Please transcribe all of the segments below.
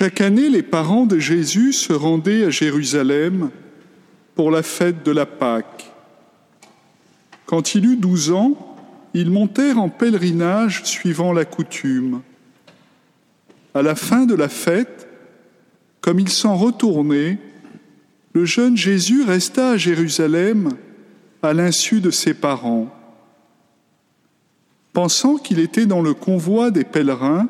Chaque année, les parents de Jésus se rendaient à Jérusalem pour la fête de la Pâque. Quand il eut douze ans, ils montèrent en pèlerinage suivant la coutume. À la fin de la fête, comme ils s'en retournaient, le jeune Jésus resta à Jérusalem à l'insu de ses parents. Pensant qu'il était dans le convoi des pèlerins,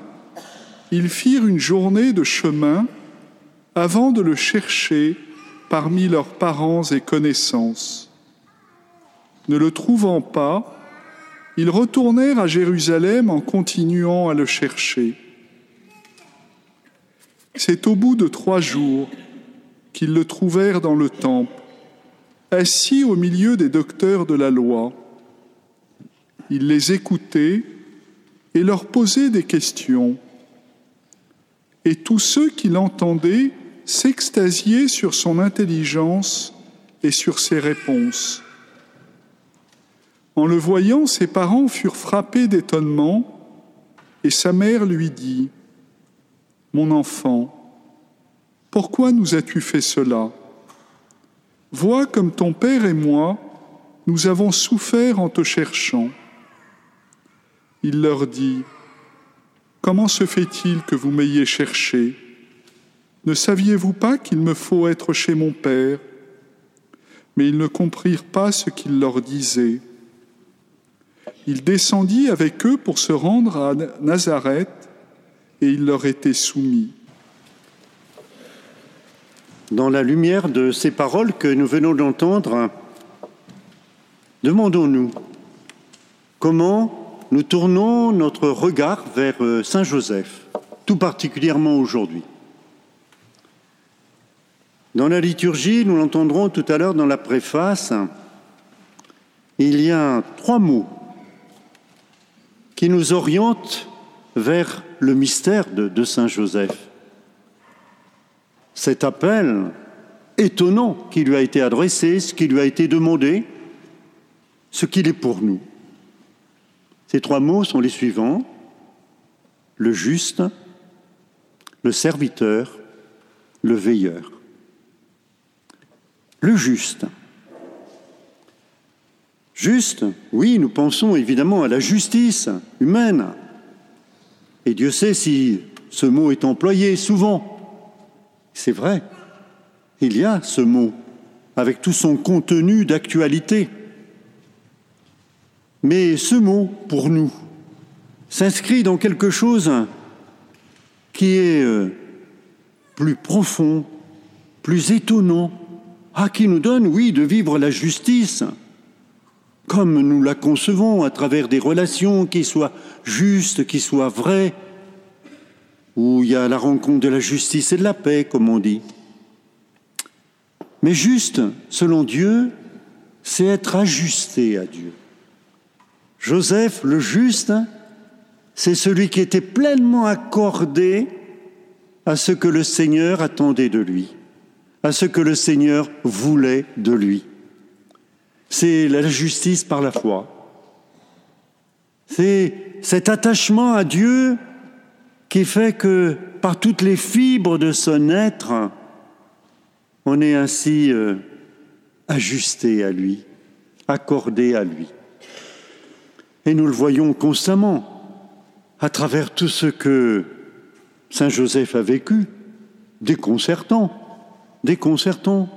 ils firent une journée de chemin avant de le chercher parmi leurs parents et connaissances. Ne le trouvant pas, ils retournèrent à Jérusalem en continuant à le chercher. C'est au bout de trois jours qu'ils le trouvèrent dans le temple, assis au milieu des docteurs de la loi. Il les écoutait et leur posait des questions. Et tous ceux qui l'entendaient s'extasiaient sur son intelligence et sur ses réponses. En le voyant, ses parents furent frappés d'étonnement, et sa mère lui dit, Mon enfant, pourquoi nous as-tu fait cela? Vois comme ton Père et moi, nous avons souffert en te cherchant. Il leur dit, Comment se fait-il que vous m'ayez cherché? Ne saviez-vous pas qu'il me faut être chez mon Père? Mais ils ne comprirent pas ce qu'il leur disait. Il descendit avec eux pour se rendre à Nazareth et il leur était soumis. Dans la lumière de ces paroles que nous venons d'entendre, demandons-nous comment nous tournons notre regard vers euh, Saint Joseph, tout particulièrement aujourd'hui. Dans la liturgie, nous l'entendrons tout à l'heure dans la préface, il y a trois mots qui nous orientent vers le mystère de, de Saint Joseph cet appel étonnant qui lui a été adressé, ce qui lui a été demandé, ce qu'il est pour nous. Ces trois mots sont les suivants, le juste, le serviteur, le veilleur. Le juste. Juste, oui, nous pensons évidemment à la justice humaine. Et Dieu sait si ce mot est employé souvent c'est vrai, il y a ce mot, avec tout son contenu d'actualité. Mais ce mot, pour nous, s'inscrit dans quelque chose qui est euh, plus profond, plus étonnant, ah, qui nous donne, oui, de vivre la justice comme nous la concevons à travers des relations qui soient justes, qui soient vraies, où il y a la rencontre de la justice et de la paix, comme on dit. Mais juste, selon Dieu, c'est être ajusté à Dieu. Joseph, le juste, c'est celui qui était pleinement accordé à ce que le Seigneur attendait de lui, à ce que le Seigneur voulait de lui. C'est la justice par la foi. C'est cet attachement à Dieu qui fait que par toutes les fibres de son être, on est ainsi euh, ajusté à lui, accordé à lui. Et nous le voyons constamment à travers tout ce que Saint Joseph a vécu, déconcertant, déconcertant.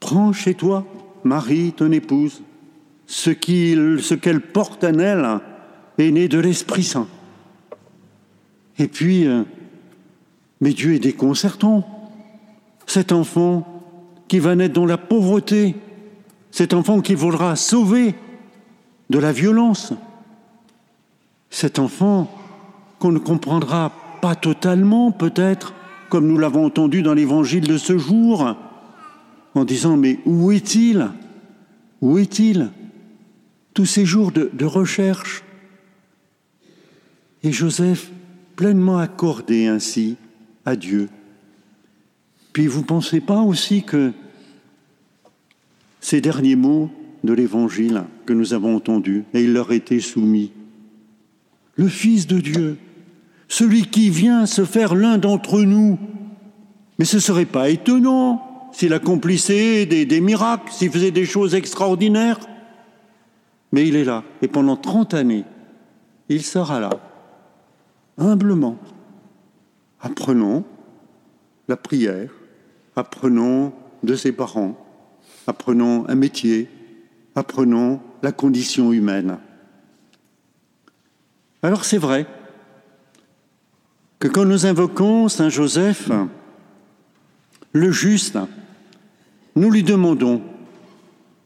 Prends chez toi, Marie, ton épouse, ce qu'elle porte en elle est né de l'Esprit Saint. Et puis, euh, mais Dieu est déconcertant. Cet enfant qui va naître dans la pauvreté, cet enfant qui voudra sauver de la violence, cet enfant qu'on ne comprendra pas totalement peut-être, comme nous l'avons entendu dans l'évangile de ce jour, en disant mais où est-il? Où est-il? Tous ces jours de, recherche. Et Joseph pleinement accordé ainsi à Dieu. Puis vous ne pensez pas aussi que ces derniers mots de l'Évangile que nous avons entendus, et il leur était soumis, le Fils de Dieu, celui qui vient se faire l'un d'entre nous. Mais ce ne serait pas étonnant s'il accomplissait des, des miracles, s'il faisait des choses extraordinaires. Mais il est là, et pendant 30 années, il sera là, humblement. Apprenons la prière, apprenons de ses parents, apprenons un métier, apprenons la condition humaine. Alors c'est vrai que quand nous invoquons Saint Joseph, le juste, nous lui demandons,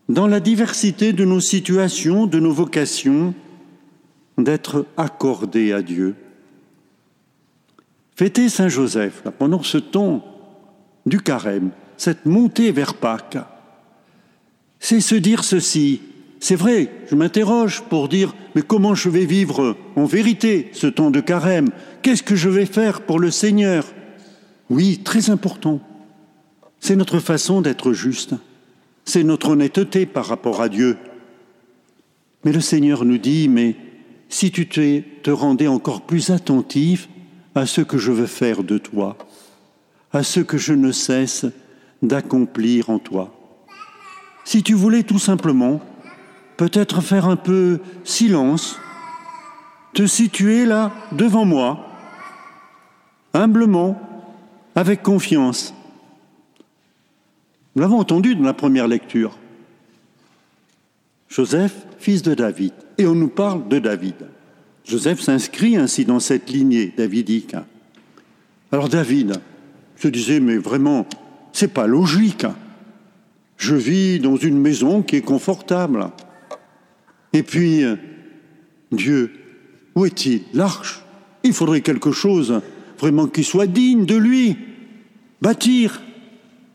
dans la diversité de nos situations, de nos vocations, d'être accordé à Dieu. Fêter Saint Joseph, pendant ce temps du carême, cette montée vers Pâques, c'est se dire ceci. C'est vrai, je m'interroge pour dire, mais comment je vais vivre en vérité ce temps de carême? Qu'est-ce que je vais faire pour le Seigneur? Oui, très important. C'est notre façon d'être juste. C'est notre honnêteté par rapport à Dieu. Mais le Seigneur nous dit, mais si tu te, rendais encore plus attentif à ce que je veux faire de toi, à ce que je ne cesse d'accomplir en toi. Si tu voulais tout simplement peut-être faire un peu silence, te situer là devant moi, humblement, avec confiance. Nous l'avons entendu dans la première lecture. Joseph, fils de David, et on nous parle de David. Joseph s'inscrit ainsi dans cette lignée davidique. Alors David se disait, mais vraiment, c'est pas logique. Je vis dans une maison qui est confortable. Et puis, Dieu, où est-il? L'arche. Il faudrait quelque chose vraiment qui soit digne de lui. Bâtir,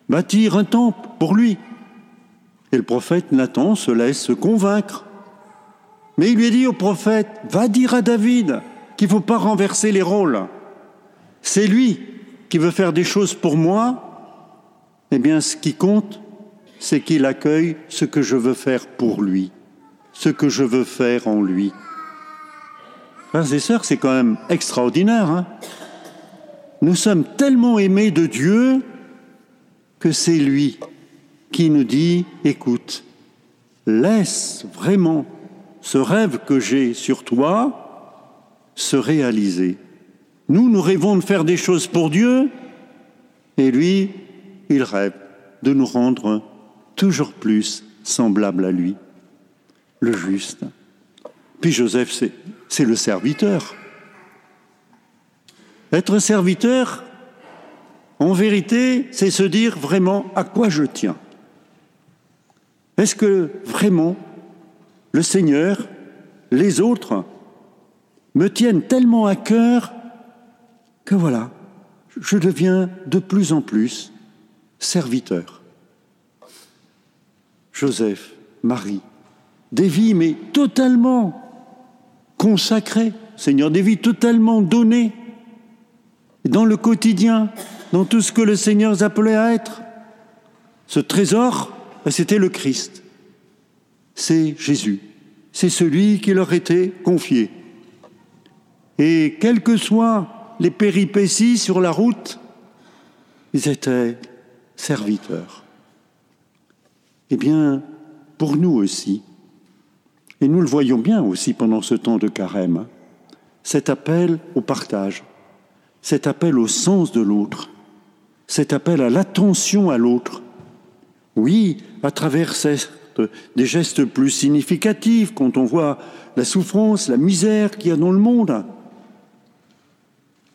bâtir un temple pour lui. Et le prophète Nathan se laisse convaincre. Mais il lui dit au prophète, va dire à David qu'il ne faut pas renverser les rôles. C'est lui qui veut faire des choses pour moi. Eh bien, ce qui compte, c'est qu'il accueille ce que je veux faire pour lui, ce que je veux faire en lui. Frères et sœurs, c'est quand même extraordinaire. Hein Nous sommes tellement aimés de Dieu que c'est lui qui nous dit, écoute, laisse vraiment ce rêve que j'ai sur toi se réaliser. Nous, nous rêvons de faire des choses pour Dieu, et lui, il rêve de nous rendre toujours plus semblables à lui, le juste. Puis Joseph, c'est le serviteur. Être serviteur, en vérité, c'est se dire vraiment à quoi je tiens. Est-ce que vraiment le Seigneur, les autres, me tiennent tellement à cœur que voilà, je deviens de plus en plus serviteur? Joseph, Marie, des vies mais totalement consacrées, Seigneur, des vies totalement données dans le quotidien, dans tout ce que le Seigneur appelait à être. Ce trésor, ben, c'était le Christ c'est Jésus. C'est celui qui leur était confié. Et quelles que soient les péripéties sur la route, ils étaient serviteurs. Eh bien, pour nous aussi, et nous le voyons bien aussi pendant ce temps de carême, cet appel au partage, cet appel au sens de l'autre, cet appel à l'attention à l'autre, oui, à travers des gestes plus significatifs quand on voit la souffrance, la misère qu'il y a dans le monde.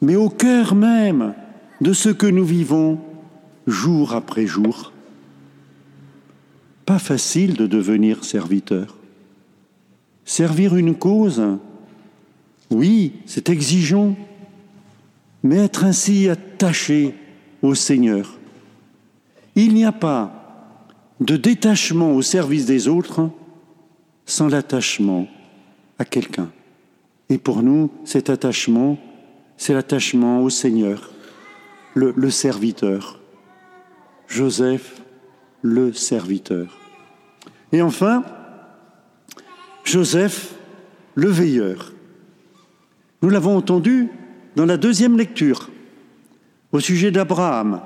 Mais au cœur même de ce que nous vivons jour après jour, pas facile de devenir serviteur. Servir une cause, oui, c'est exigeant, mais être ainsi attaché au Seigneur. Il n'y a pas de détachement au service des autres sans l'attachement à quelqu'un. Et pour nous, cet attachement, c'est l'attachement au Seigneur, le, le, serviteur. Joseph, le serviteur. Et enfin, Joseph, le veilleur. Nous l'avons entendu, dans la deuxième lecture, au sujet d'Abraham.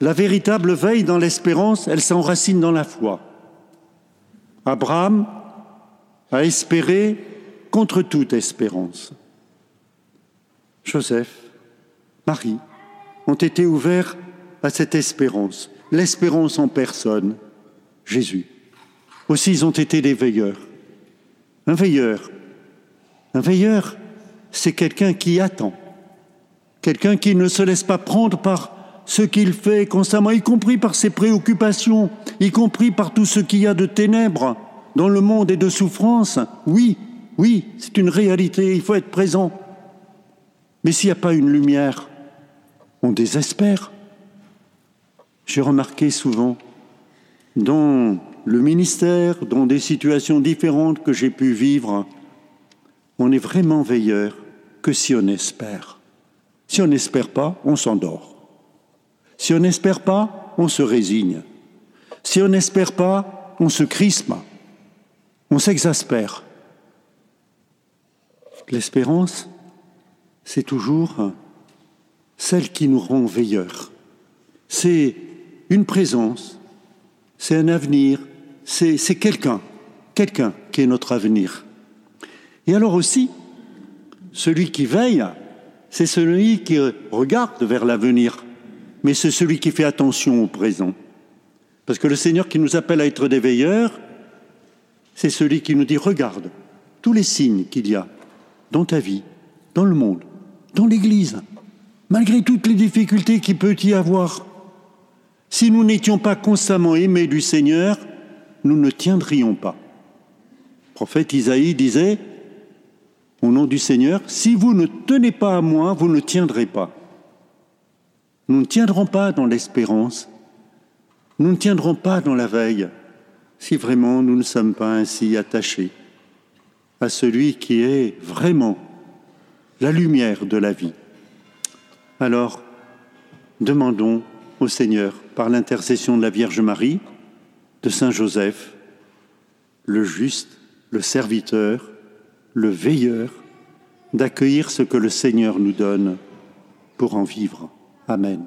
La véritable veille dans l'espérance, elle s'enracine dans la foi. Abraham a espéré contre toute espérance. Joseph, Marie ont été ouverts à cette espérance, l'espérance en personne, Jésus. Aussi, ils ont été des veilleurs. Un veilleur, un veilleur, c'est quelqu'un qui attend, quelqu'un qui ne se laisse pas prendre par ce qu'il fait constamment, y compris par ses préoccupations, y compris par tout ce qu'il y a de ténèbres dans le monde et de souffrance. Oui, oui, c'est une réalité, il faut être présent. Mais s'il n'y a pas une lumière, on désespère. J'ai remarqué souvent dans le ministère, dans des situations différentes que j'ai pu vivre, on est vraiment veilleur que si on espère. Si on n'espère pas, on s'endort. Si on n'espère pas, on se résigne. Si on n'espère pas, on se crispe. On s'exaspère. L'espérance, c'est toujours celle qui nous rend veilleurs. C'est une présence, c'est un avenir, c'est quelqu'un, quelqu'un qui est notre avenir. Et alors aussi, celui qui veille, c'est celui qui regarde vers l'avenir, mais c'est celui qui fait attention au présent. Parce que le Seigneur qui nous appelle à être des veilleurs, c'est celui qui nous dit, regarde tous les signes qu'il y a dans ta vie, dans le monde, dans l'Église, malgré toutes les difficultés qu'il peut y avoir. Si nous n'étions pas constamment aimés du Seigneur, nous ne tiendrions pas. Le prophète Isaïe disait, au nom du Seigneur, si vous ne tenez pas à moi, vous ne tiendrez pas. Nous ne tiendrons pas dans l'espérance, nous ne tiendrons pas dans la veille, si vraiment nous ne sommes pas ainsi attachés à celui qui est vraiment la lumière de la vie. Alors, demandons au Seigneur, par l'intercession de la Vierge Marie, de Saint Joseph, le juste, le serviteur, le veilleur, d'accueillir ce que le Seigneur nous donne pour en vivre. Amen.